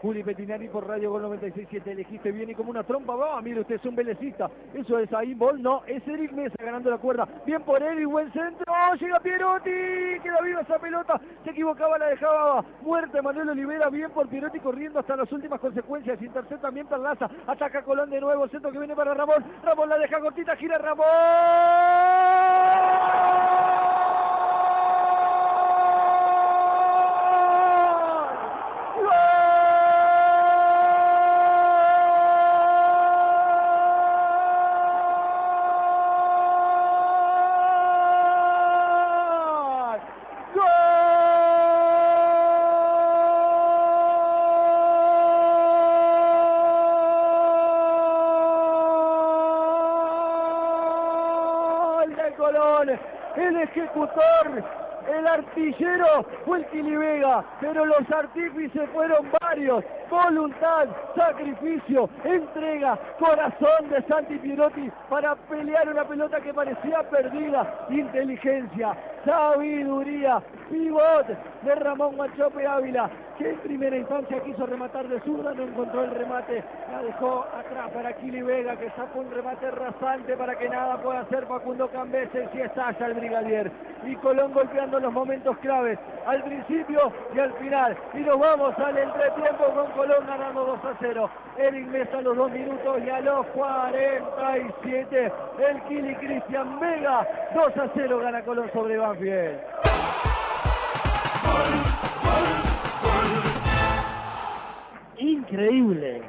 Juli Petinari por Radio Gol 96.7. Elegiste bien y como una trompa va. Mire usted, es un velecista. Eso es ahí, Bol. No, es Eric Mesa ganando la cuerda. Bien por él y buen centro. ¡Oh, llega Pierotti. Queda viva esa pelota. Se equivocaba, la dejaba muerta Manuel Olivera. Bien por Pierotti corriendo hasta las últimas consecuencias. Intercepta también Perlaza. Ataca Colón de nuevo. Centro que viene para Ramón. Ramón la deja cortita. Gira Ramón. El ejecutor, el artillero fue el Quilivega, pero los artífices fueron varios. Voluntad, sacrificio, entrega, corazón de Santi Pierotti para pelear una pelota que parecía perdida. Inteligencia, sabiduría, pivot de Ramón Machope Ávila, que en primera instancia quiso rematar de zurda, no encontró el remate, la dejó atrás para Kili Vega, que sacó un remate rasante para que nada pueda hacer Facundo Cambeses y estalla el brigadier. Y Colón golpeando los momentos claves, al principio y al final. Y nos vamos al entretiempo con Colón ganando 2 a 0. Eric Mesa a los 2 minutos y a los 47 el Kili Cristian Vega 2 a 0 gana Colón sobre Banfield. Increíble.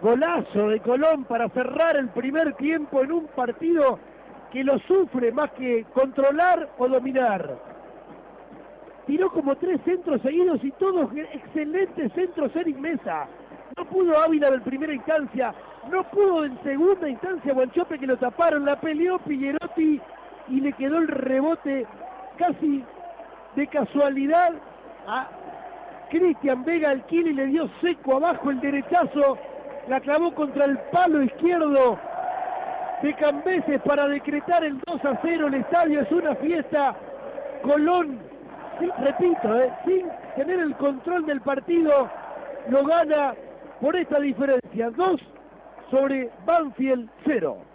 Golazo de Colón para cerrar el primer tiempo en un partido que lo sufre más que controlar o dominar. Tiró como tres centros seguidos y todos excelentes centros Eric Mesa. No pudo Ávila en primera instancia, no pudo en segunda instancia Guanchope que lo taparon, la peleó Pillerotti y le quedó el rebote casi de casualidad a Cristian Vega al y le dio seco abajo el derechazo, la clavó contra el palo izquierdo de Cambeses para decretar el 2 a 0. El estadio es una fiesta. Colón, repito, eh, sin tener el control del partido, lo gana por esta diferencia. 2 sobre Banfield 0.